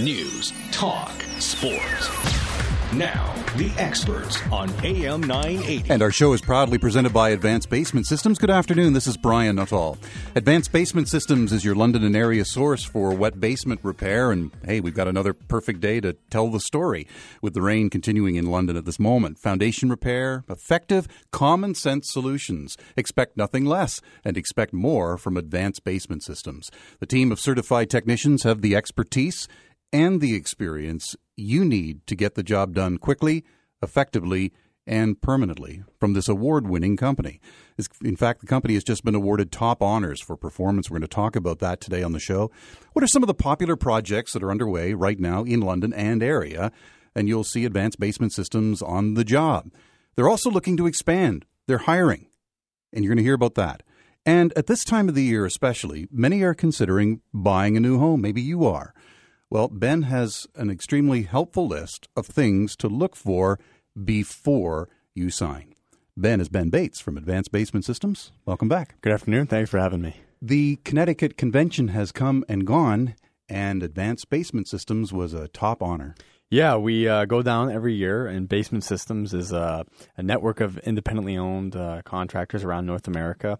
News, talk, sports. Now, the experts on AM 980. And our show is proudly presented by Advanced Basement Systems. Good afternoon. This is Brian Nuttall. Advanced Basement Systems is your London and area source for wet basement repair. And hey, we've got another perfect day to tell the story with the rain continuing in London at this moment. Foundation repair, effective, common sense solutions. Expect nothing less and expect more from Advanced Basement Systems. The team of certified technicians have the expertise and the experience you need to get the job done quickly, effectively, and permanently from this award winning company. In fact, the company has just been awarded top honors for performance. We're going to talk about that today on the show. What are some of the popular projects that are underway right now in London and area? And you'll see Advanced Basement Systems on the job. They're also looking to expand, they're hiring, and you're going to hear about that. And at this time of the year, especially, many are considering buying a new home. Maybe you are. Well, Ben has an extremely helpful list of things to look for before you sign. Ben is Ben Bates from Advanced Basement Systems. Welcome back. Good afternoon. Thanks for having me. The Connecticut Convention has come and gone, and Advanced Basement Systems was a top honor. Yeah, we uh, go down every year, and Basement Systems is a, a network of independently owned uh, contractors around North America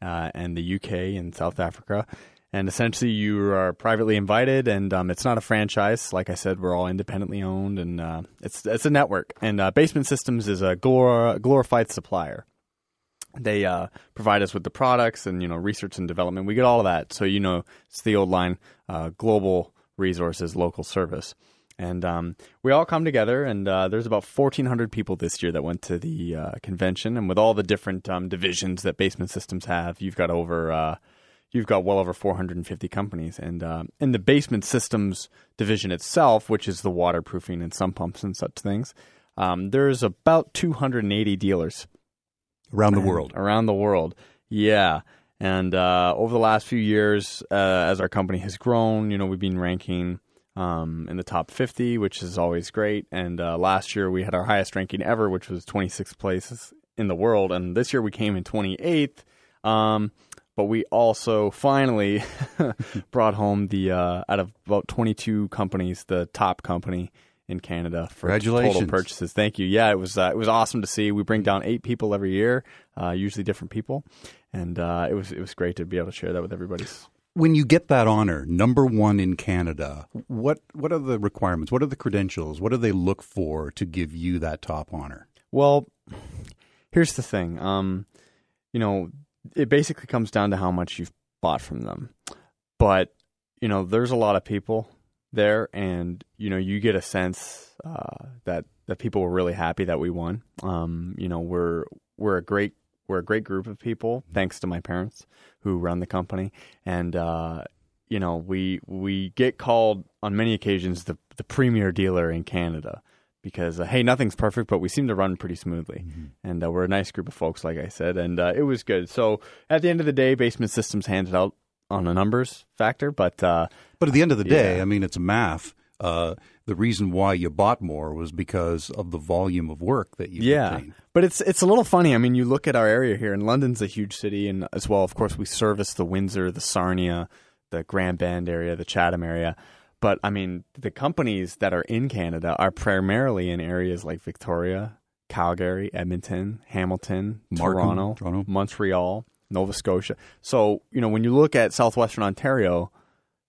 uh, and the UK and South Africa and essentially you are privately invited and um, it's not a franchise. Like i said we're all independently owned and uh, it's it's a network. And uh, basement systems is a glor- glorified supplier. They uh, provide us with the products and you know research and development. We get all of that. So you know it's the old line uh, global resources local service. And um, we all come together and uh, there's about 1400 people this year that went to the uh, convention. And with all the different um, divisions that basement systems have you've got over you've got well over 450 companies. And uh, in the basement systems division itself, which is the waterproofing and sump pumps and such things, um, there's about 280 dealers around the world. Around the world, yeah. And uh, over the last few years, uh, as our company has grown, you know, we've been ranking um, in the top 50, which is always great. And uh, last year we had our highest ranking ever, which was 26th places in the world. And this year we came in 28th. Um, but we also finally brought home the uh, out of about 22 companies, the top company in Canada for total purchases. Thank you. Yeah, it was uh, it was awesome to see. We bring down eight people every year, uh, usually different people, and uh, it was it was great to be able to share that with everybody. When you get that honor, number one in Canada, what what are the requirements? What are the credentials? What do they look for to give you that top honor? Well, here's the thing. Um, you know, it basically comes down to how much you've bought from them. But you know, there's a lot of people there, and you know, you get a sense uh, that that people were really happy that we won. Um, you know, we're we're a great we're a great group of people, thanks to my parents who run the company, and uh, you know, we we get called on many occasions the the premier dealer in Canada because uh, hey, nothing's perfect, but we seem to run pretty smoothly, mm-hmm. and uh, we're a nice group of folks, like I said, and uh, it was good. So at the end of the day, Basement Systems handed out on a numbers factor, but uh, but at the end of the day, yeah. I mean, it's math. Uh, the reason why you bought more was because of the volume of work that you yeah obtained. but it's it's a little funny i mean you look at our area here and london's a huge city and as well of course we service the windsor the sarnia the grand bend area the chatham area but I mean, the companies that are in Canada are primarily in areas like Victoria, Calgary, Edmonton, Hamilton, Toronto, Toronto, Montreal, Nova Scotia. So, you know, when you look at southwestern Ontario,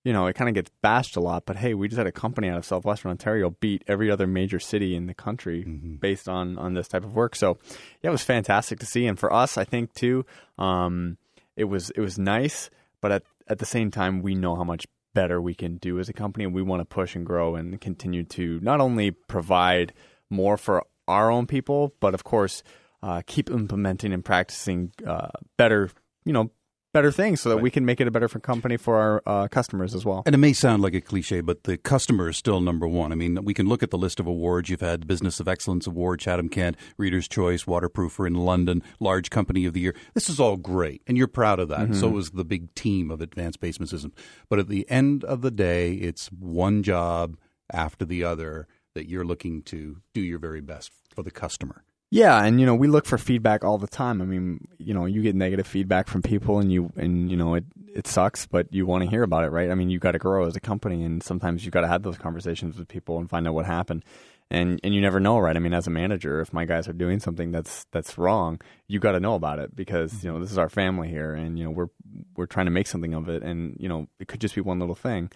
you know, it kind of gets bashed a lot, but hey, we just had a company out of southwestern Ontario beat every other major city in the country mm-hmm. based on on this type of work. So, yeah, it was fantastic to see, and for us, I think too, um, it was it was nice, but at at the same time, we know how much better we can do as a company. And we want to push and grow and continue to not only provide more for our own people, but of course, uh, keep implementing and practicing uh, better, you know, better things so that right. we can make it a better company for our uh, customers as well. And it may sound like a cliche, but the customer is still number one. I mean, we can look at the list of awards you've had: Business of Excellence Award, Chatham Kent, Reader's Choice, Waterproofer in London, Large Company of the Year. This is all great, and you're proud of that. Mm-hmm. So is the big team of Advanced Basement Systems. But at the end of the day, it's one job after the other that you're looking to do your very best for the customer. Yeah, and you know we look for feedback all the time. I mean, you know, you get negative feedback from people, and you and you know it it sucks, but you want to hear about it, right? I mean, you got to grow as a company, and sometimes you got to have those conversations with people and find out what happened. And and you never know, right? I mean, as a manager, if my guys are doing something that's that's wrong, you got to know about it because you know this is our family here, and you know we're we're trying to make something of it, and you know it could just be one little thing.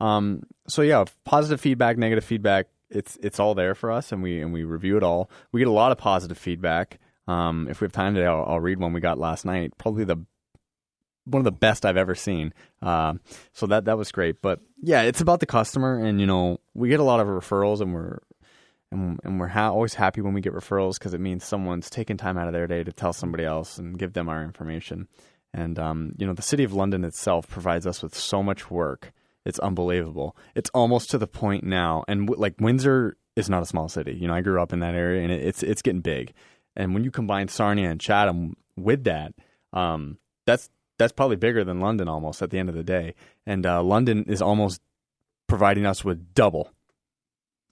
Um, so yeah, positive feedback, negative feedback, it's it's all there for us, and we and we review it all. We get a lot of positive feedback. Um, if we have time today, I'll, I'll, read one we got last night. Probably the one of the best I've ever seen. Uh, so that that was great. But yeah, it's about the customer, and you know we get a lot of referrals, and we're and, and we're ha- always happy when we get referrals because it means someone's taking time out of their day to tell somebody else and give them our information. And um, you know the city of London itself provides us with so much work it's unbelievable. It's almost to the point now, and w- like Windsor is not a small city. You know, I grew up in that area, and it, it's it's getting big. And when you combine Sarnia and Chatham with that, um, that's that's probably bigger than London almost at the end of the day. And uh, London is almost providing us with double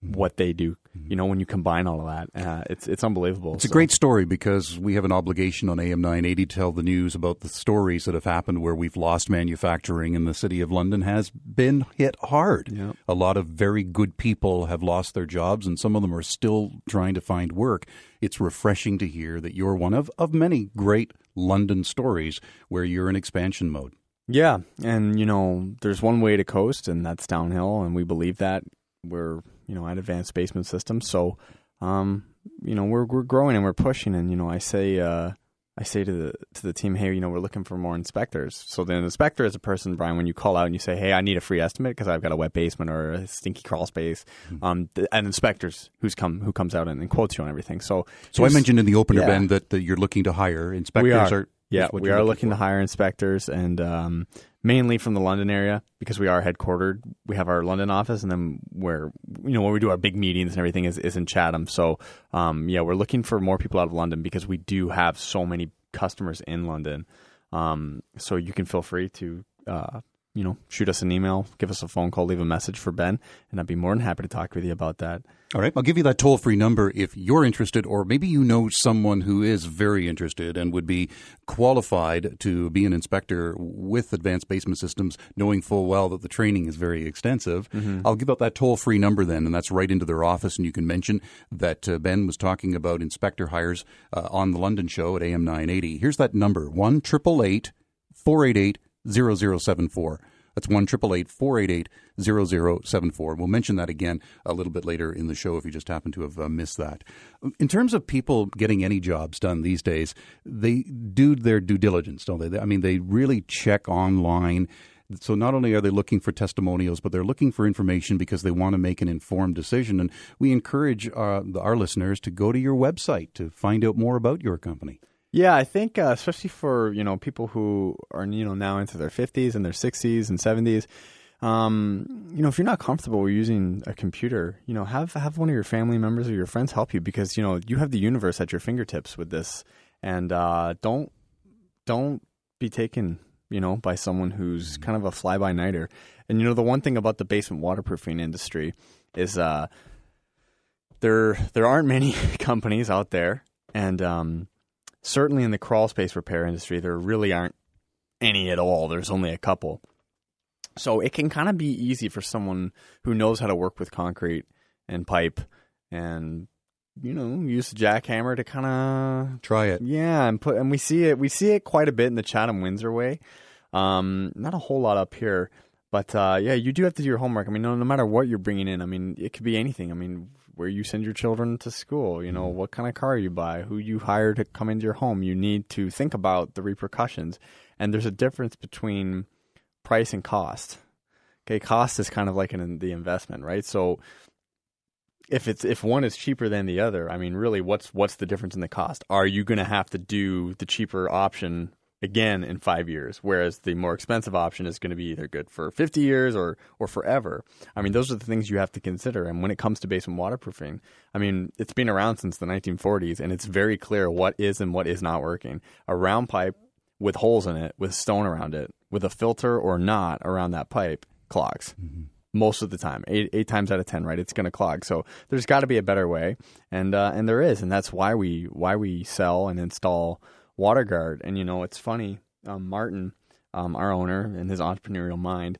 what they do. Mm-hmm. You know, when you combine all of that, uh, it's it's unbelievable. It's so. a great story because we have an obligation on AM 980 to tell the news about the stories that have happened where we've lost manufacturing and the city of London has been hit hard. A lot of very good people have lost their jobs and some of them are still trying to find work. It's refreshing to hear that you're one of, of many great London stories where you're in expansion mode. Yeah, and you know, there's one way to coast, and that's downhill, and we believe that we're you know at Advanced Basement Systems. So, um, you know, we're we're growing and we're pushing. And you know, I say uh, I say to the to the team, hey, you know, we're looking for more inspectors. So the inspector is a person, Brian, when you call out and you say, hey, I need a free estimate because I've got a wet basement or a stinky crawl space. Mm-hmm. Um, and inspectors who's come who comes out and, and quotes you on everything. So, so I mentioned in the opener, yeah. Ben, that, that you're looking to hire inspectors. We are. are yeah, we are looking to hire inspectors, and um, mainly from the London area because we are headquartered. We have our London office, and then where you know where we do our big meetings and everything is, is in Chatham. So um, yeah, we're looking for more people out of London because we do have so many customers in London. Um, so you can feel free to uh, you know, shoot us an email, give us a phone call, leave a message for Ben, and I'd be more than happy to talk with you about that. All right. I'll give you that toll free number if you're interested, or maybe you know someone who is very interested and would be qualified to be an inspector with Advanced Basement Systems, knowing full well that the training is very extensive. Mm-hmm. I'll give out that toll free number then, and that's right into their office. And you can mention that uh, Ben was talking about inspector hires uh, on the London show at AM 980. Here's that number 1 488 0074. That's 1 488 0074. We'll mention that again a little bit later in the show if you just happen to have uh, missed that. In terms of people getting any jobs done these days, they do their due diligence, don't they? I mean, they really check online. So not only are they looking for testimonials, but they're looking for information because they want to make an informed decision. And we encourage uh, our listeners to go to your website to find out more about your company. Yeah, I think uh, especially for you know people who are you know now into their fifties and their sixties and seventies. Um, you know, if you're not comfortable using a computer, you know, have have one of your family members or your friends help you because you know you have the universe at your fingertips with this, and uh, don't don't be taken you know by someone who's kind of a fly by nighter. And you know, the one thing about the basement waterproofing industry is uh, there there aren't many companies out there, and um, certainly in the crawl space repair industry, there really aren't any at all. There's only a couple. So it can kind of be easy for someone who knows how to work with concrete and pipe and you know use the jackhammer to kind of try it. Yeah, and put and we see it we see it quite a bit in the Chatham Windsor way. Um, not a whole lot up here, but uh, yeah, you do have to do your homework. I mean, no, no matter what you're bringing in, I mean, it could be anything. I mean, where you send your children to school, you know, mm-hmm. what kind of car you buy, who you hire to come into your home. You need to think about the repercussions. And there's a difference between price and cost. Okay, cost is kind of like an, the investment, right? So if it's if one is cheaper than the other, I mean, really, what's what's the difference in the cost? Are you going to have to do the cheaper option again in five years, whereas the more expensive option is going to be either good for 50 years or, or forever. I mean, those are the things you have to consider. And when it comes to basement waterproofing, I mean, it's been around since the 1940s, and it's very clear what is and what is not working. A round pipe with holes in it, with stone around it, with a filter or not around that pipe, clogs. Mm-hmm. most of the time. Eight, eight times out of ten, right? It's going to clog. So there's got to be a better way, and uh, and there is, and that's why we why we sell and install WaterGuard. And you know, it's funny, um, Martin, um, our owner, in his entrepreneurial mind,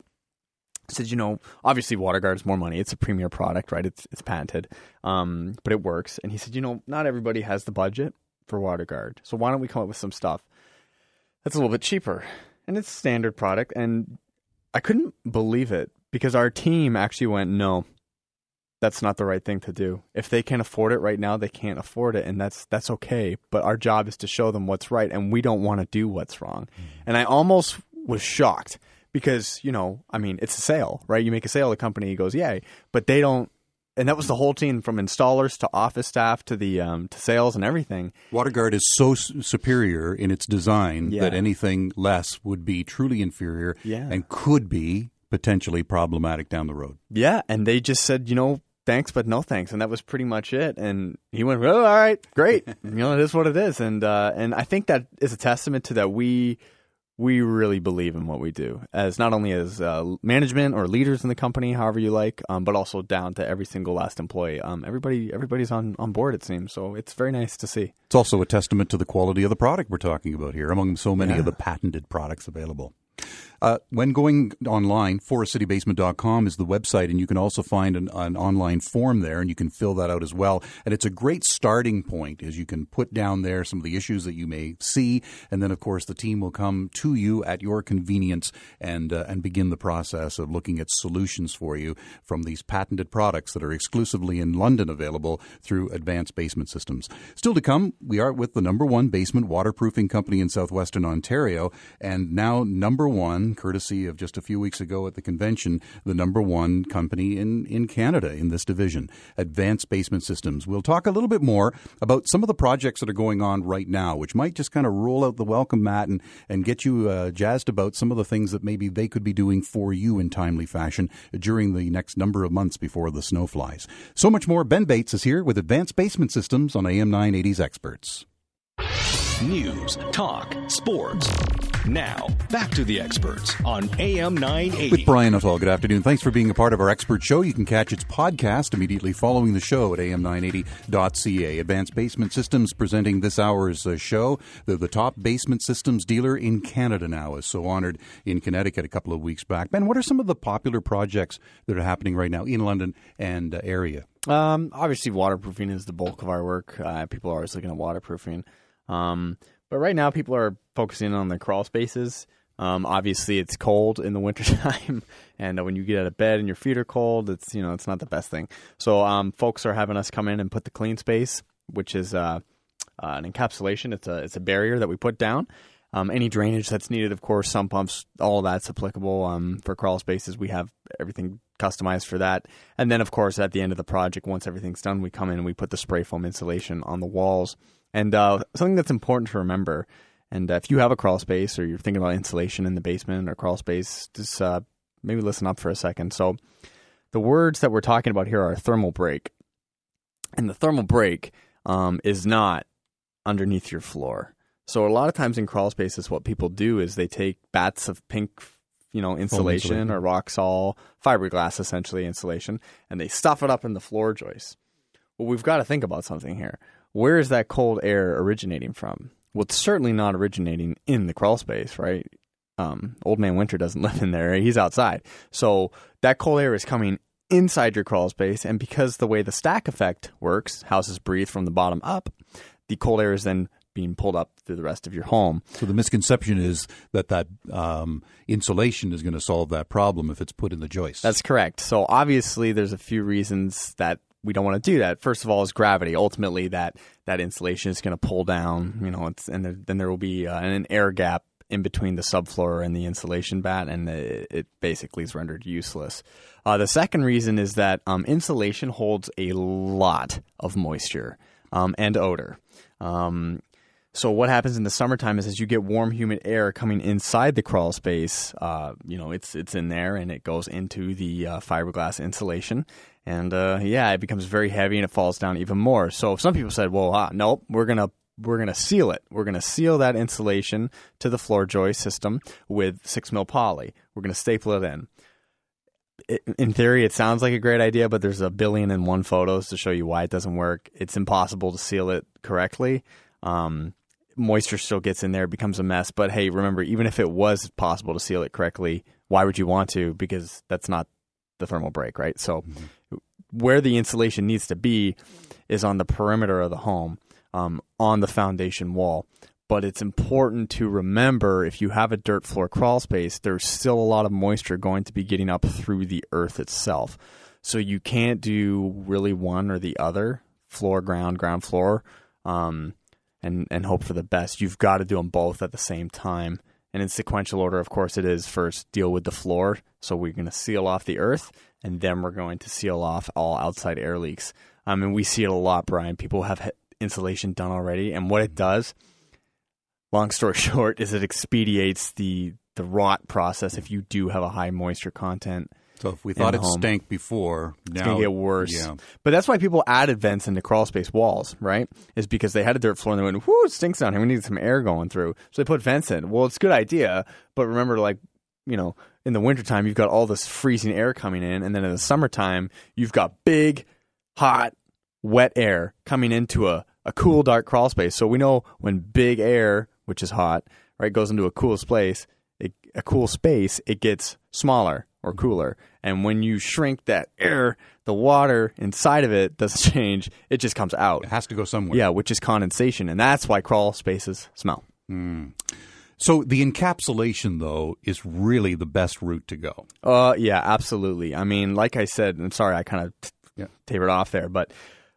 said, you know, obviously WaterGuard is more money. It's a premier product, right? It's it's patented, um, but it works. And he said, you know, not everybody has the budget for WaterGuard, so why don't we come up with some stuff that's a little bit cheaper? And it's standard product, and I couldn't believe it because our team actually went, no, that's not the right thing to do. If they can't afford it right now, they can't afford it, and that's that's okay. But our job is to show them what's right, and we don't want to do what's wrong. Mm. And I almost was shocked because you know, I mean, it's a sale, right? You make a sale, the company goes, yay, but they don't. And that was the whole team, from installers to office staff to the um, to sales and everything. WaterGuard is so superior in its design yeah. that anything less would be truly inferior yeah. and could be potentially problematic down the road. Yeah, and they just said, you know, thanks, but no thanks, and that was pretty much it. And he went, "Oh, all right, great. you know, it is what it is." And uh, and I think that is a testament to that we we really believe in what we do as not only as uh, management or leaders in the company however you like um, but also down to every single last employee um, everybody everybody's on, on board it seems so it's very nice to see it's also a testament to the quality of the product we're talking about here among so many yeah. of the patented products available uh, when going online, forestcitybasement.com is the website, and you can also find an, an, online form there, and you can fill that out as well. And it's a great starting point as you can put down there some of the issues that you may see, and then of course the team will come to you at your convenience and uh, and begin the process of looking at solutions for you from these patented products that are exclusively in London available through Advanced Basement Systems. Still to come, we are with the number one basement waterproofing company in southwestern Ontario, and now number one courtesy of just a few weeks ago at the convention, the number one company in, in Canada in this division, Advanced Basement Systems. We'll talk a little bit more about some of the projects that are going on right now, which might just kind of roll out the welcome mat and, and get you uh, jazzed about some of the things that maybe they could be doing for you in timely fashion during the next number of months before the snow flies. So much more. Ben Bates is here with Advanced Basement Systems on AM 980's Experts. News, talk, sports. Now, back to the experts on AM 980. With Brian Nuttall. Good afternoon. Thanks for being a part of our expert show. You can catch its podcast immediately following the show at am980.ca. Advanced Basement Systems presenting this hour's uh, show. They're the top basement systems dealer in Canada now, is so honored in Connecticut a couple of weeks back. Ben, what are some of the popular projects that are happening right now in London and uh, area? Um, obviously, waterproofing is the bulk of our work. Uh, people are always looking at waterproofing. Um, but right now, people are focusing on the crawl spaces. Um, obviously, it's cold in the wintertime, and when you get out of bed and your feet are cold, it's you know it's not the best thing. So, um, folks are having us come in and put the clean space, which is uh, uh, an encapsulation. It's a it's a barrier that we put down. Um, any drainage that's needed, of course, sump pumps, all that's applicable. Um, for crawl spaces, we have everything customized for that. And then, of course, at the end of the project, once everything's done, we come in and we put the spray foam insulation on the walls and uh, something that's important to remember, and uh, if you have a crawl space or you're thinking about insulation in the basement or crawl space, just uh, maybe listen up for a second. So, the words that we're talking about here are thermal break, and the thermal break um, is not underneath your floor. So a lot of times in crawl spaces, what people do is they take bats of pink, you know, insulation or rock Roxul fiberglass, essentially insulation, and they stuff it up in the floor joist. Well, we've got to think about something here where is that cold air originating from? Well, it's certainly not originating in the crawl space, right? Um, old man Winter doesn't live in there; he's outside. So that cold air is coming inside your crawl space, and because the way the stack effect works, houses breathe from the bottom up. The cold air is then being pulled up through the rest of your home. So the misconception is that that um, insulation is going to solve that problem if it's put in the joist. That's correct. So obviously, there's a few reasons that we don't want to do that. First of all, is gravity. Ultimately, that that insulation is going to pull down. You know, and there, then there will be uh, an air gap in between the subfloor and the insulation bat, and it, it basically is rendered useless. Uh, the second reason is that um, insulation holds a lot of moisture um, and odor. Um, so what happens in the summertime is as you get warm, humid air coming inside the crawl space, uh, you know, it's it's in there and it goes into the uh, fiberglass insulation, and uh, yeah, it becomes very heavy and it falls down even more. So some people said, well, ah, nope, we're gonna we're gonna seal it. We're gonna seal that insulation to the floor joist system with six mil poly. We're gonna staple it in. in theory, it sounds like a great idea, but there's a billion and one photos to show you why it doesn't work. It's impossible to seal it correctly. Um, moisture still gets in there, becomes a mess. But hey, remember, even if it was possible to seal it correctly, why would you want to? Because that's not the thermal break, right? So, mm-hmm. where the insulation needs to be is on the perimeter of the home, um, on the foundation wall. But it's important to remember if you have a dirt floor crawl space, there's still a lot of moisture going to be getting up through the earth itself. So you can't do really one or the other floor, ground, ground, floor. Um, and and hope for the best. You've got to do them both at the same time. And in sequential order, of course, it is first deal with the floor. So we're going to seal off the earth, and then we're going to seal off all outside air leaks. I mean, we see it a lot, Brian. People have insulation done already, and what it does, long story short, is it expedites the the rot process if you do have a high moisture content so if we thought it home. stank before, it's gonna get worse. Yeah. But that's why people added vents into crawl space walls, right? Is because they had a dirt floor and they went, "Whoo, it stinks down here. We need some air going through." So they put vents in. Well, it's a good idea, but remember, like you know, in the wintertime, you've got all this freezing air coming in, and then in the summertime, you've got big, hot, wet air coming into a a cool, dark crawl space. So we know when big air, which is hot, right, goes into a cool space, it, a cool space, it gets smaller or cooler. And when you shrink that air, the water inside of it doesn't change. It just comes out. It has to go somewhere. Yeah, which is condensation. And that's why crawl spaces smell. Mm. So the encapsulation, though, is really the best route to go. Uh, yeah, absolutely. I mean, like I said, I'm sorry, I kind of t- yeah. tapered off there, but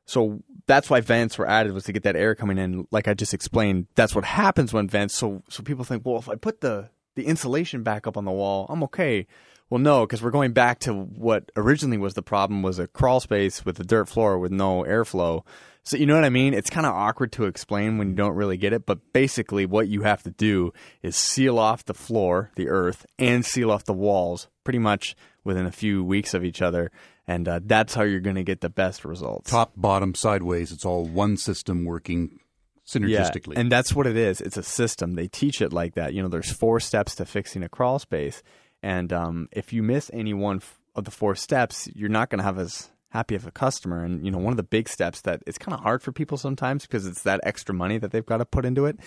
so that's why vents were added was to get that air coming in. Like I just explained, that's what happens when vents. So so people think, well, if I put the the insulation back up on the wall, I'm okay. Well, no, because we're going back to what originally was the problem was a crawl space with a dirt floor with no airflow. So you know what I mean? It's kind of awkward to explain when you don't really get it, but basically what you have to do is seal off the floor, the earth, and seal off the walls pretty much within a few weeks of each other. And uh, that's how you're going to get the best results. Top, bottom, sideways. It's all one system working synergistically. Yeah, and that's what it is. It's a system. They teach it like that. You know, there's four steps to fixing a crawl space. And um, if you miss any one of the four steps, you're not going to have as happy of a customer. And you know, one of the big steps that it's kind of hard for people sometimes because it's that extra money that they've got to put into it.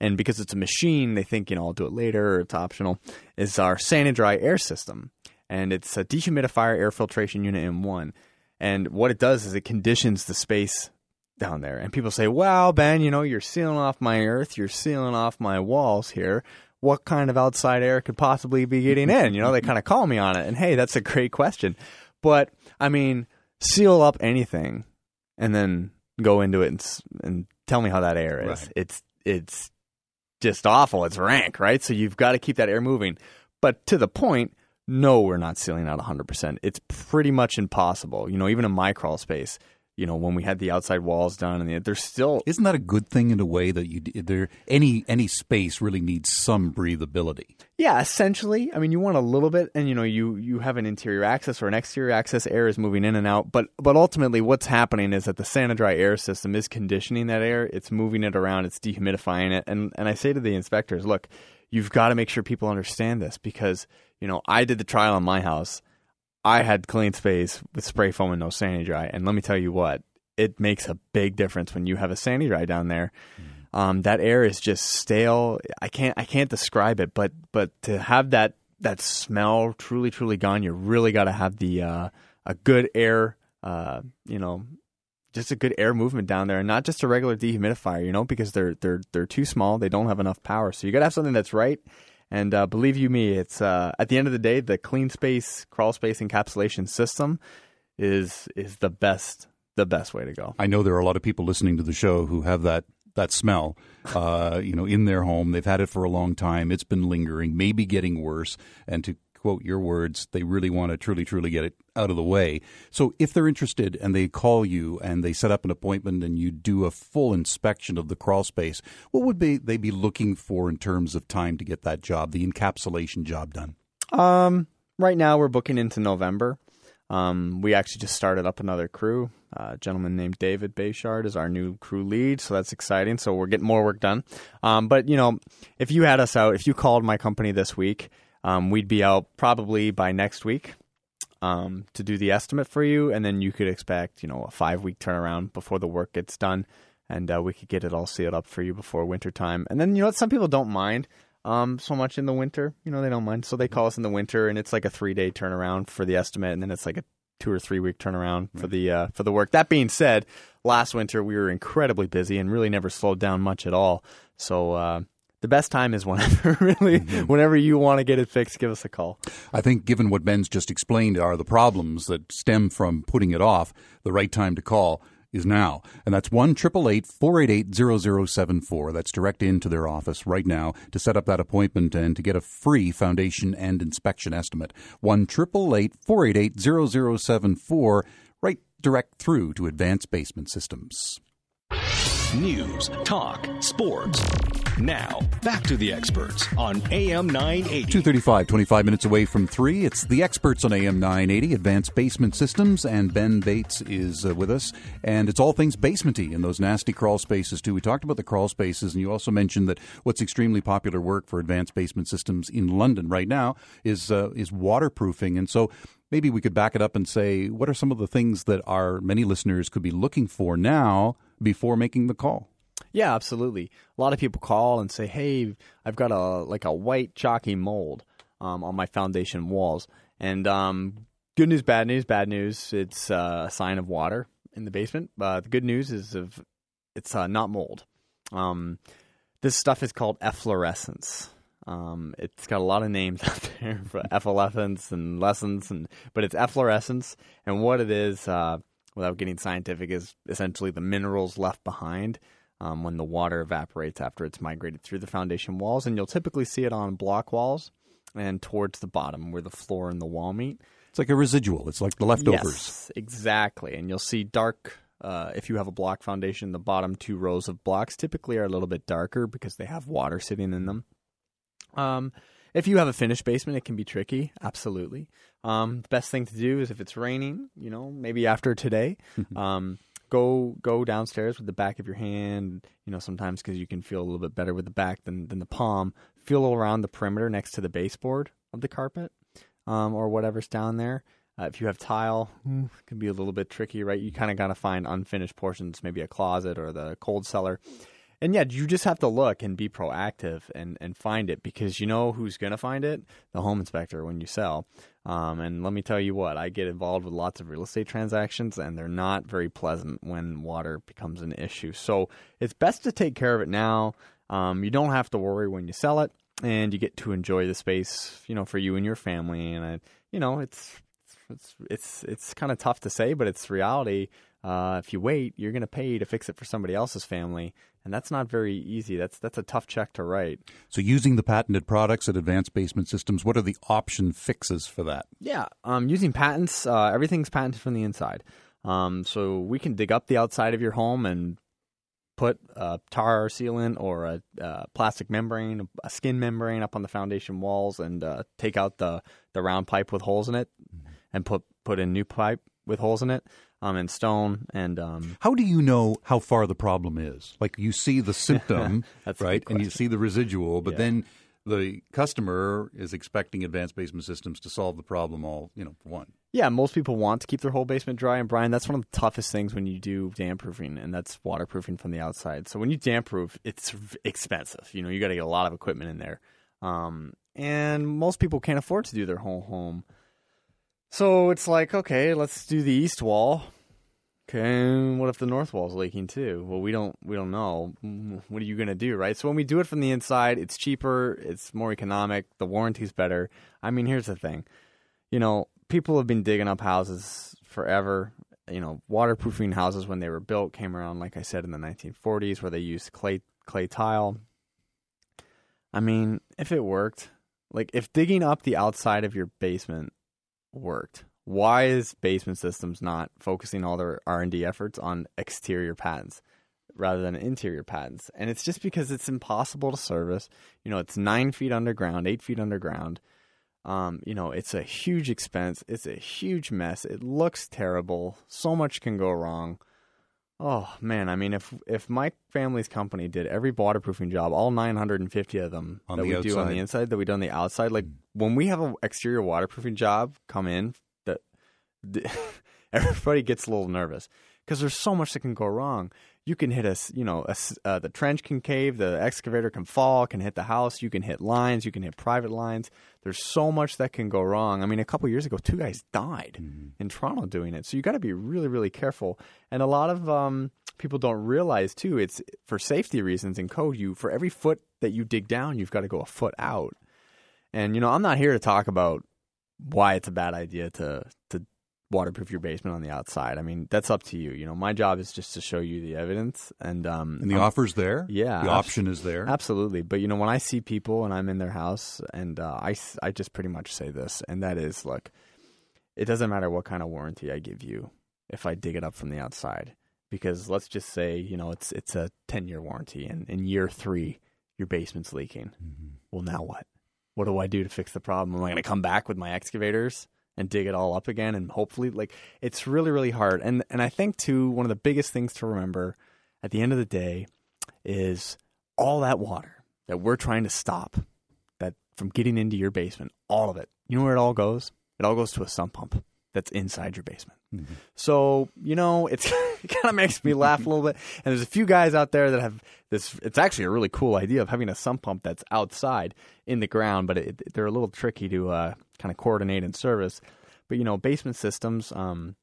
And because it's a machine, they think, you know, I'll do it later or it's optional, is our SaniDry air system. And it's a dehumidifier air filtration unit in one. And what it does is it conditions the space down there. And people say, "Well, Ben, you know, you're sealing off my earth, you're sealing off my walls here what kind of outside air could possibly be getting in? You know, they kind of call me on it. And hey, that's a great question. But I mean, seal up anything and then go into it and, and tell me how that air is. Right. It's it's just awful. It's rank, right? So you've got to keep that air moving. But to the point, no, we're not sealing out 100%. It's pretty much impossible. You know, even in my crawl space, you know when we had the outside walls done and the, there's still isn't that a good thing in a way that you there any any space really needs some breathability? Yeah essentially. I mean you want a little bit and you know you you have an interior access or an exterior access air is moving in and out but but ultimately what's happening is that the SaniDry air system is conditioning that air. It's moving it around. It's dehumidifying it. And and i say to the inspectors look you've got to make sure people understand this because you know i did the trial in my house I had clean space with spray foam and no SaniDry, and let me tell you what, it makes a big difference when you have a SaniDry down there. Mm. Um, that air is just stale. I can't I can't describe it, but but to have that that smell truly truly gone, you really got to have the uh, a good air, uh, you know, just a good air movement down there, and not just a regular dehumidifier, you know, because they're they're they're too small. They don't have enough power, so you got to have something that's right and uh, believe you me, it's uh, at the end of the day, the clean space crawl space encapsulation system is is the best the best way to go. I know there are a lot of people listening to the show who have that that smell, uh, you know, in their home. They've had it for a long time. It's been lingering, maybe getting worse. And to quote your words, they really want to truly, truly get it out of the way. So if they're interested and they call you and they set up an appointment and you do a full inspection of the crawl space, what would be, they be looking for in terms of time to get that job, the encapsulation job done? Um, right now we're booking into November. Um, we actually just started up another crew. Uh, a gentleman named David Bayshard is our new crew lead, so that's exciting. So we're getting more work done. Um, but you know, if you had us out, if you called my company this week, um, we'd be out probably by next week. um, to do the estimate for you, and then you could expect you know a five week turnaround before the work gets done, and uh, we could get it all sealed up for you before winter time. And then you know what? Some people don't mind um, so much in the winter. You know they don't mind, so they call us in the winter, and it's like a three day turnaround for the estimate, and then it's like a two or three week turnaround for the uh, for the work. That being said, last winter we were incredibly busy and really never slowed down much at all. So uh, the best time is whenever really Mm-hmm. whenever you want to get it fixed, give us a call. I think, given what Ben's just explained, are the problems that stem from putting it off. The right time to call is now, and that's one triple eight four eight eight zero zero seven four. That's direct into their office right now to set up that appointment and to get a free foundation and inspection estimate. One triple eight four eight eight zero zero seven four. Right direct through to Advanced Basement Systems. News, talk, sports. Now, back to the experts on AM 980. 235, 25 minutes away from 3. It's the experts on AM 980, Advanced Basement Systems, and Ben Bates is uh, with us. And it's all things basementy in those nasty crawl spaces, too. We talked about the crawl spaces, and you also mentioned that what's extremely popular work for Advanced Basement Systems in London right now is, uh, is waterproofing. And so maybe we could back it up and say, what are some of the things that our many listeners could be looking for now before making the call? Yeah, absolutely. A lot of people call and say, "Hey, I've got a like a white chalky mold um, on my foundation walls." And um, good news, bad news. Bad news, it's uh, a sign of water in the basement. Uh, the good news is of it's uh, not mold. Um, this stuff is called efflorescence. Um, it's got a lot of names out there for efflorescence and lessons, and but it's efflorescence. And what it is, uh, without getting scientific, is essentially the minerals left behind um, when the water evaporates after it's migrated through the foundation walls. And you'll typically see it on block walls and towards the bottom where the floor and the wall meet. It's like a residual, it's like the leftovers. Yes, exactly. And you'll see dark. Uh, if you have a block foundation, the bottom two rows of blocks typically are a little bit darker because they have water sitting in them. Um, if you have a finished basement, it can be tricky. Absolutely. Um, the best thing to do is if it's raining, you know, maybe after today, um, go go downstairs with the back of your hand. You know, sometimes because you can feel a little bit better with the back than than the palm. Feel around the perimeter next to the baseboard of the carpet, um, or whatever's down there. Uh, if you have tile, it can be a little bit tricky, right? You kind of got to find unfinished portions, maybe a closet or the cold cellar. And yeah, you just have to look and be proactive and, and find it because you know who's going to find it? The home inspector when you sell. Um, and let me tell you what, I get involved with lots of real estate transactions and they're not very pleasant when water becomes an issue. So it's best to take care of it now. Um, you don't have to worry when you sell it and you get to enjoy the space, you know, for you and your family. And, I, you know, it's, it's, it's, it's kind of tough to say, but it's reality. Uh, if you wait, you're going to pay to fix it for somebody else's family, and that's not very easy. That's that's a tough check to write. So, using the patented products at Advanced Basement Systems, what are the option fixes for that? Yeah, um, using patents, uh, everything's patented from the inside. Um, so we can dig up the outside of your home and put a tar sealant or a, uh plastic membrane, a skin membrane up on the foundation walls, and uh, take out the the round pipe with holes in it, and put put in new pipe with holes in it, um, in stone and um, How do you know how far the problem is? Like you see the symptom, right, and you see the residual, but Yeah. then the customer is expecting Advanced Basement Systems to solve the problem all, you know, for one. Yeah, most people want to keep their whole basement dry. And Brian, that's one of the toughest things when you do damp proofing, and that's waterproofing from the outside. So when you damp proof, it's expensive. You know, you got to get a lot of equipment in there, um, and most people can't afford to do their whole home. So it's like, okay, let's do the east wall. Okay, what if the north wall's leaking too? Well, we don't we don't know. What are you gonna do, right? So when we do it from the inside, it's cheaper, it's more economic, the warranty's better. I mean, here's the thing you know, people have been digging up houses forever. You know, waterproofing houses when they were built came around, like I said, in the 1940s, where they used clay clay tile. I mean, if it worked, like if digging up the outside of your basement worked, why is Basement Systems not focusing all their R and D efforts on exterior patents rather than interior patents? And it's just because it's impossible to service. You know, it's nine feet underground, eight feet underground. Um, you know, it's a huge expense. It's a huge mess. It looks terrible. So much can go wrong. Oh man, I mean, if if my family's company did every waterproofing job, all 950 of them On that the we do on the inside, that we do on the outside, like when we have an exterior waterproofing job come in, everybody gets a little nervous because there's so much that can go wrong. You can hit a, you know, a, uh, the trench can cave, the excavator can fall, can hit the house. You can hit lines, you can hit private lines. There's so much that can go wrong. I mean, a couple years ago, two guys died mm-hmm. in Toronto doing it. So you got to be really, really careful. And a lot of um, people don't realize too. It's for safety reasons in code. You for every foot that you dig down, you've got to go a foot out. And you know, I'm not here to talk about why it's a bad idea to to waterproof your basement on the outside. I mean, that's up to you. You know, my job is just to show you the evidence and um and the um, offer's there. Yeah, the option is there. Absolutely. But you know, when I see people and I'm in their house and uh, I I just pretty much say this, and that is, look, it doesn't matter what kind of warranty I give you if I dig it up from the outside, because let's just say you know it's it's a ten year warranty, and in year three your basement's leaking. Mm-hmm. Well, now what? What do I do to fix the problem? Am I going to come back with my excavators? And dig it all up again and hopefully like it's really really hard. And and I think too one of the biggest things to remember at the end of the day is all that water that we're trying to stop that from getting into your basement all of it you know where it all goes? It all goes to a sump pump that's inside your basement so you know it kind of makes me laugh a little bit and there's a few guys out there that have this it's actually a really cool idea of having a sump pump that's outside in the ground but it, they're a little tricky to uh, kind of coordinate and service. But you know, basement systems um,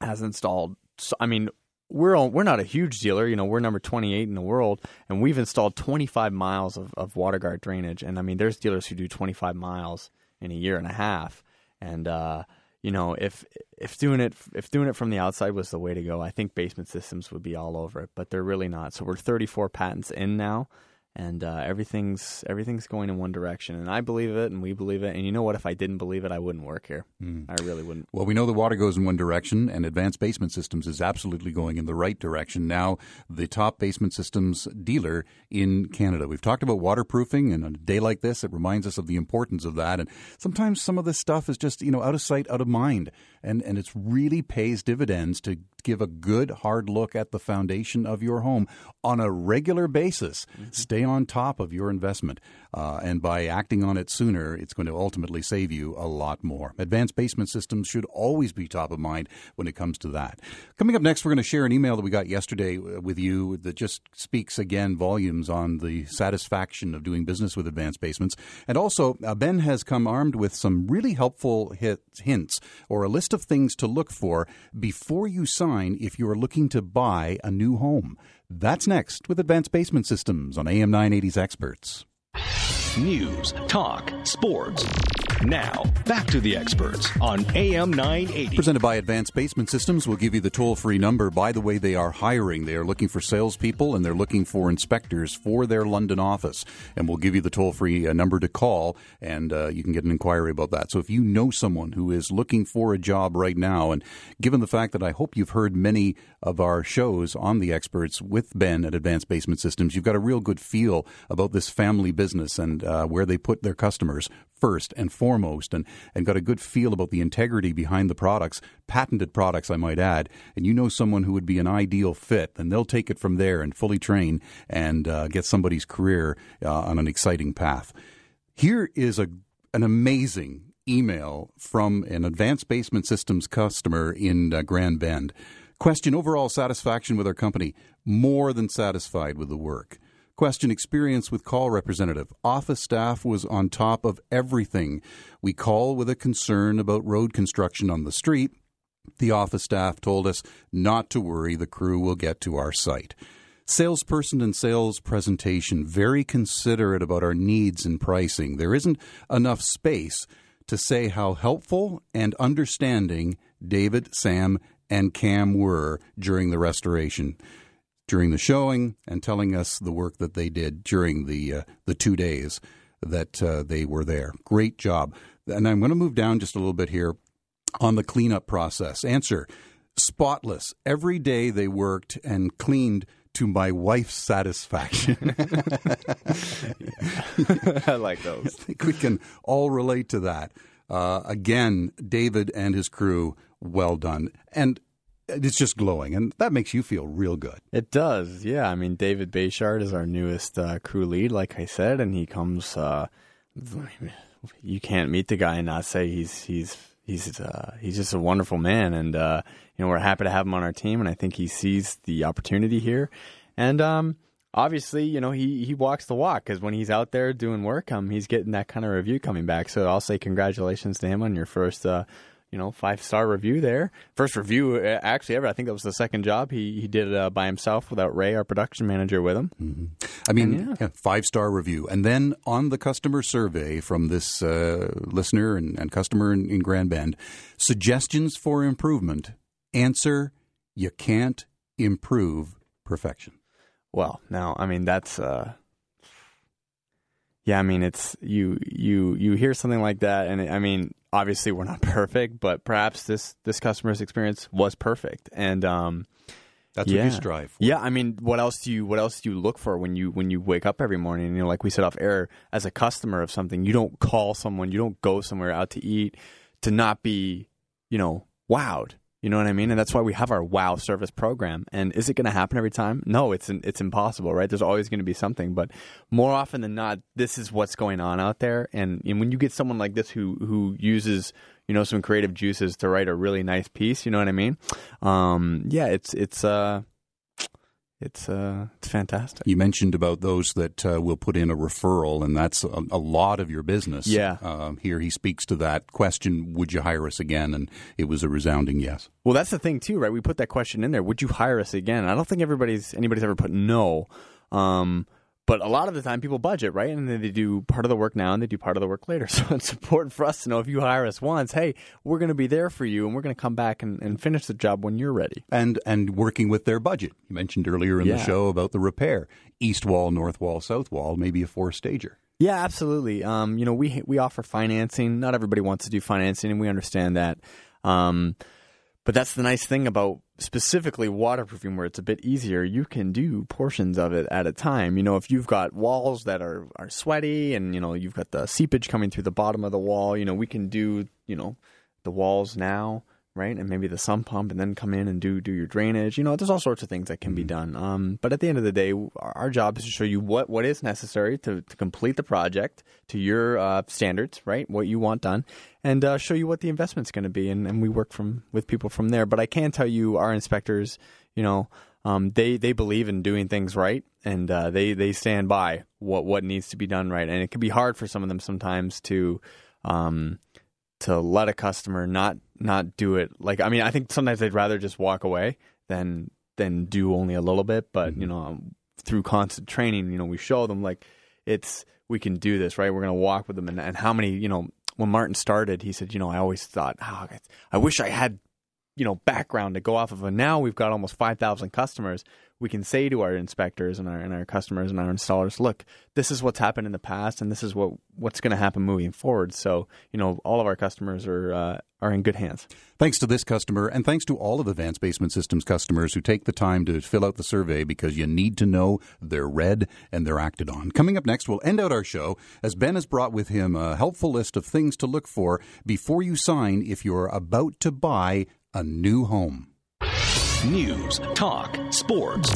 has installed. So, I mean, we're all, we're not a huge dealer. You know, we're number 28 in the world, and we've installed 25 miles of, of WaterGuard drainage. And I mean, there's dealers who do 25 miles in a year and a half. And uh, you know, if if doing it if doing it from the outside was the way to go, I think basement systems would be all over it. But they're really not. So we're 34 patents in now and uh, everything's everything's going in one direction. And I believe it, and we believe it. And you know what? If I didn't believe it, I wouldn't work here. Mm. I really wouldn't. Well, we know the water goes in one direction, and Advanced Basement Systems is absolutely going in the right direction. Now, the top basement systems dealer in Canada. We've talked about waterproofing, and on a day like this, it reminds us of the importance of that. And sometimes some of this stuff is just you know out of sight, out of mind, and and it really pays dividends to give a good hard look at the foundation of your home on a regular basis. Mm-hmm. Stay on top of your investment. Uh, and by acting on it sooner, it's going to ultimately save you a lot more. Advanced basement systems should always be top of mind when it comes to that. Coming up next, we're going to share an email that we got yesterday uh, with you that just speaks again volumes on the satisfaction of doing business with advanced basements. And also, uh, Ben has come armed with some really helpful hints or a list of things to look for before you sign if you are looking to buy a new home. That's next with Advanced Basement Systems on AM 980's Experts. News, talk, sports. Now, back to the experts on AM 980. Presented by Advanced Basement Systems, we'll give you the toll free number. By the way, they are hiring. They are looking for salespeople and they're looking for inspectors for their London office. And we'll give you the toll free uh, number to call and uh, you can get an inquiry about that. So if you know someone who is looking for a job right now, and given the fact that I hope you've heard many of our shows on the experts with Ben at Advanced Basement Systems, you've got a real good feel about this family business and uh, where they put their customers first and foremost and, and got a good feel about the integrity behind the products, patented products, I might add, and you know someone who would be an ideal fit, and they'll take it from there and fully train and uh, get somebody's career uh, on an exciting path. Here is a an amazing email from an advanced basement systems customer in uh, Grand Bend. Question overall satisfaction with our company. More than satisfied with the work. Question experience with call representative. Office staff was on top of everything. We call with a concern about road construction on the street. The office staff told us not to worry, the crew will get to our site. Salesperson and sales presentation very considerate about our needs and pricing. There isn't enough space to say how helpful and understanding David, Sam, and Cam were during the restoration during the showing and telling us the work that they did during the uh, the two days that uh, they were there. Great job. And I'm going to move down just a little bit here on the cleanup process. Answer: spotless. Every day they worked and cleaned to my wife's satisfaction. I like those. I think we can all relate to that. Uh, again, David and his crew, well done. And it's just glowing, and that makes you feel real good. It does, yeah. I mean, David Bayshard is our newest uh, crew lead, like I said, and he comes. Uh, you can't meet the guy and not say he's he's he's uh, he's just a wonderful man, and uh, you know we're happy to have him on our team, and I think he sees the opportunity here, and um, obviously you know he he walks the walk because when he's out there doing work, um, he's getting that kind of review coming back. So I'll say congratulations to him on your first. Uh, you know, five star review there. First review uh, actually ever. I think that was the second job he he did uh, by himself without Ray, our production manager, with him. Mm-hmm. I mean, yeah. Yeah, five star review, and then on the customer survey from this uh, listener and, and customer in, in Grand Bend, suggestions for improvement. Answer: You can't improve perfection. Well, now I mean that's. Uh, yeah, I mean it's you you you hear something like that, and I mean obviously we're not perfect, but perhaps this this customer's experience was perfect, and um, that's yeah. what you strive. For. Yeah, I mean, what else do you what else do you look for when you when you wake up every morning? And, you know, like we said off air, as a customer of something, you don't call someone, you don't go somewhere out to eat to not be, you know, wowed. You know what I mean? And that's why we have our wow service program. And is it going to happen every time? No, it's it's impossible, right? There's always going to be something, but more often than not, this is what's going on out there. And, and when you get someone like this who who uses you know some creative juices to write a really nice piece, you know what I mean? Um, yeah, it's it's uh it's uh, it's fantastic. You mentioned about those that uh, will put in a referral, and that's a, a lot of your business. Yeah. Uh, here he speaks to that question: Would you hire us again? And it was a resounding yes. Well, that's the thing too, right? We put that question in there: Would you hire us again? I don't think everybody's anybody's ever put no. Um, but a lot of the time, people budget, right? And then they do part of the work now and they do part of the work later. So it's important for us to know if you hire us once, hey, we're going to be there for you and we're going to come back and, and, finish the job when you're ready. And and working with their budget. You mentioned earlier in yeah. the show about the repair east wall, north wall, south wall, maybe a four stager. Yeah, absolutely. Um, you know, we we offer financing. Not everybody wants to do financing, and we understand that. Um, but that's the nice thing about specifically waterproofing where it's a bit easier. You can do portions of it at a time. You know, if you've got walls that are, are sweaty and, you know, you've got the seepage coming through the bottom of the wall, you know, we can do, you know, the walls now right? And maybe the sump pump, and then come in and do do your drainage. You know, there's all sorts of things that can be mm-hmm. done. Um, but at the end of the day, our job is to show you what what is necessary to, to complete the project to your uh, standards, right? What you want done, and uh, show you what the investment's going to be. And, and we work from with people from there. But I can tell you, our inspectors, you know. Um, they they believe in doing things right, and uh, they they stand by what what needs to be done right. And it can be hard for some of them sometimes to um, to let a customer not not do it. Like I mean I think sometimes they'd rather just walk away than than do only a little bit but mm-hmm. you know um, through constant training you know we show them like it's we can do this right? We're going to walk with them. And, and how many you know when Martin started he said you know I always thought oh, I wish I had you know background to go off of. And now we've got almost 5000 customers we can say to our inspectors and our and our customers and our installers, look, this is what's happened in the past, and this is what what's going to happen moving forward. So you know, all of our customers are uh, are in good hands. Thanks to this customer, and thanks to all of Advanced Basement Systems customers who take the time to fill out the survey because you need to know they're read and they're acted on. Coming up next, we'll end out our show as Ben has brought with him a helpful list of things to look for before you sign if you're about to buy a new home news, talk, sports.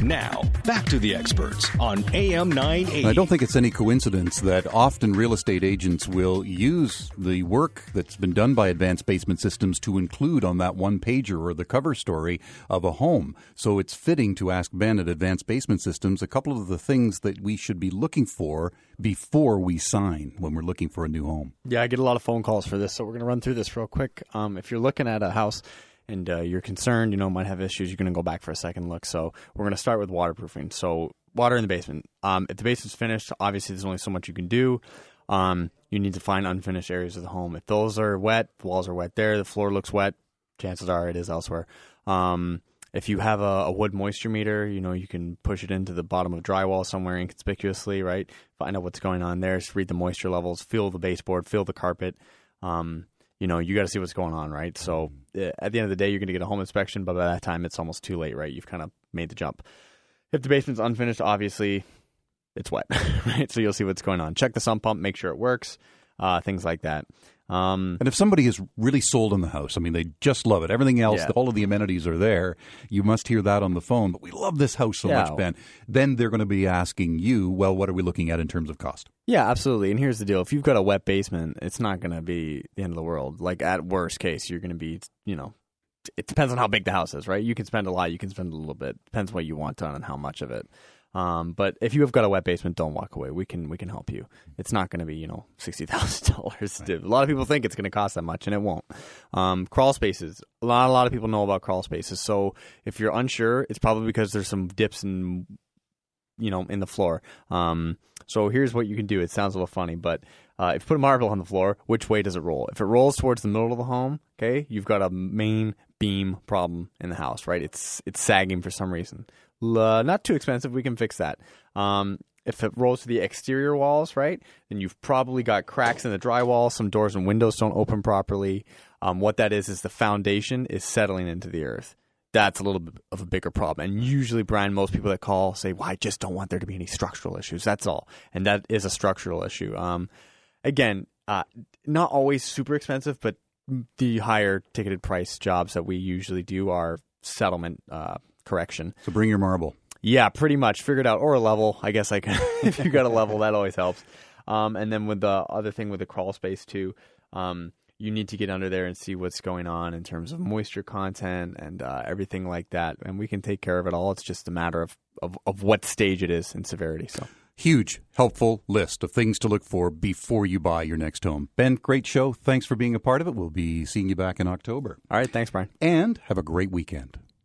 Now, back to the experts on AM 980. I don't think it's any coincidence that often real estate agents will use the work that's been done by Advanced Basement Systems to include on that one pager or the cover story of a home. So it's fitting to ask Ben at Advanced Basement Systems a couple of the things that we should be looking for before we sign when we're looking for a new home. Yeah, I get a lot of phone calls for this, so we're going to run through this real quick. Um, if you're looking at a house, and uh, you're concerned, you know, might have issues, you're going to go back for a second look. So we're going to start with waterproofing. So water in the basement. Um, if the basement's finished, obviously there's only so much you can do. Um, you need to find unfinished areas of the home. If those are wet, the walls are wet there, the floor looks wet, chances are it is elsewhere. Um, if you have a, a, wood moisture meter, you know, you can push it into the bottom of drywall somewhere inconspicuously, right? Find out what's going on there, read the moisture levels, feel the baseboard, feel the carpet. Um, you know, you got to see what's going on, right? So uh, at the end of the day, you're going to get a home inspection, but by that time, it's almost too late, right? You've kind of made the jump. If the basement's unfinished, obviously, it's wet, right? So you'll see what's going on. Check the sump pump, make sure it works, uh, things like that. Um, And if somebody is really sold on the house, I mean, they just love it. Everything else, Yeah. all of the amenities are there. You must hear that on the phone. But we love this house so Yeah. much, Ben. Then they're going to be asking you, well, what are we looking at in terms of cost? Yeah, absolutely. And here's the deal: if you've got a wet basement, it's not going to be the end of the world. Like at worst case, you're going to be, you know, it depends on how big the house is, right? You can spend a lot, you can spend a little bit. Depends what you want done and how much of it. Um, but if you have got a wet basement, don't walk away. We can we can help you. It's not going to be you know sixty thousand dollars. A lot of people think it's going to cost that much, and it won't. Um, crawl spaces. A lot a lot of people know about crawl spaces. So if you're unsure, it's probably because there's some dips and you know, in the floor. Um, so here's what you can do. It sounds a little funny, but uh, if you put a marble on the floor, which way does it roll? If it rolls towards the middle of the home, okay, you've got a main beam problem in the house, right? It's it's sagging for some reason. Not too expensive. We can fix that. Um, if it rolls to the exterior walls, right, then you've probably got cracks in the drywall. Some doors and windows don't open properly. Um, what that is is the foundation is settling into the earth that's a little bit of a bigger problem. And usually, Brian, most people that call say, "Well, I just don't want there to be any structural issues." That's all, and that is a structural issue. Um, again, uh, not always super expensive, but the higher ticketed price jobs that we usually do are settlement uh, correction. So bring your marble. Yeah, pretty much figured out or a level. I guess I can. if you got a level, that always helps. Um, and then with the other thing with the crawl space too, um, you need to get under there and see what's going on in terms of moisture content and uh, everything like that. And we can take care of it all. It's just a matter of, of, of what stage it is in severity. So Huge, helpful list of things to look for before you buy your next home. Ben, great show. Thanks for being a part of it. We'll be seeing you back in October. all right, thanks, Brian. And have a great weekend.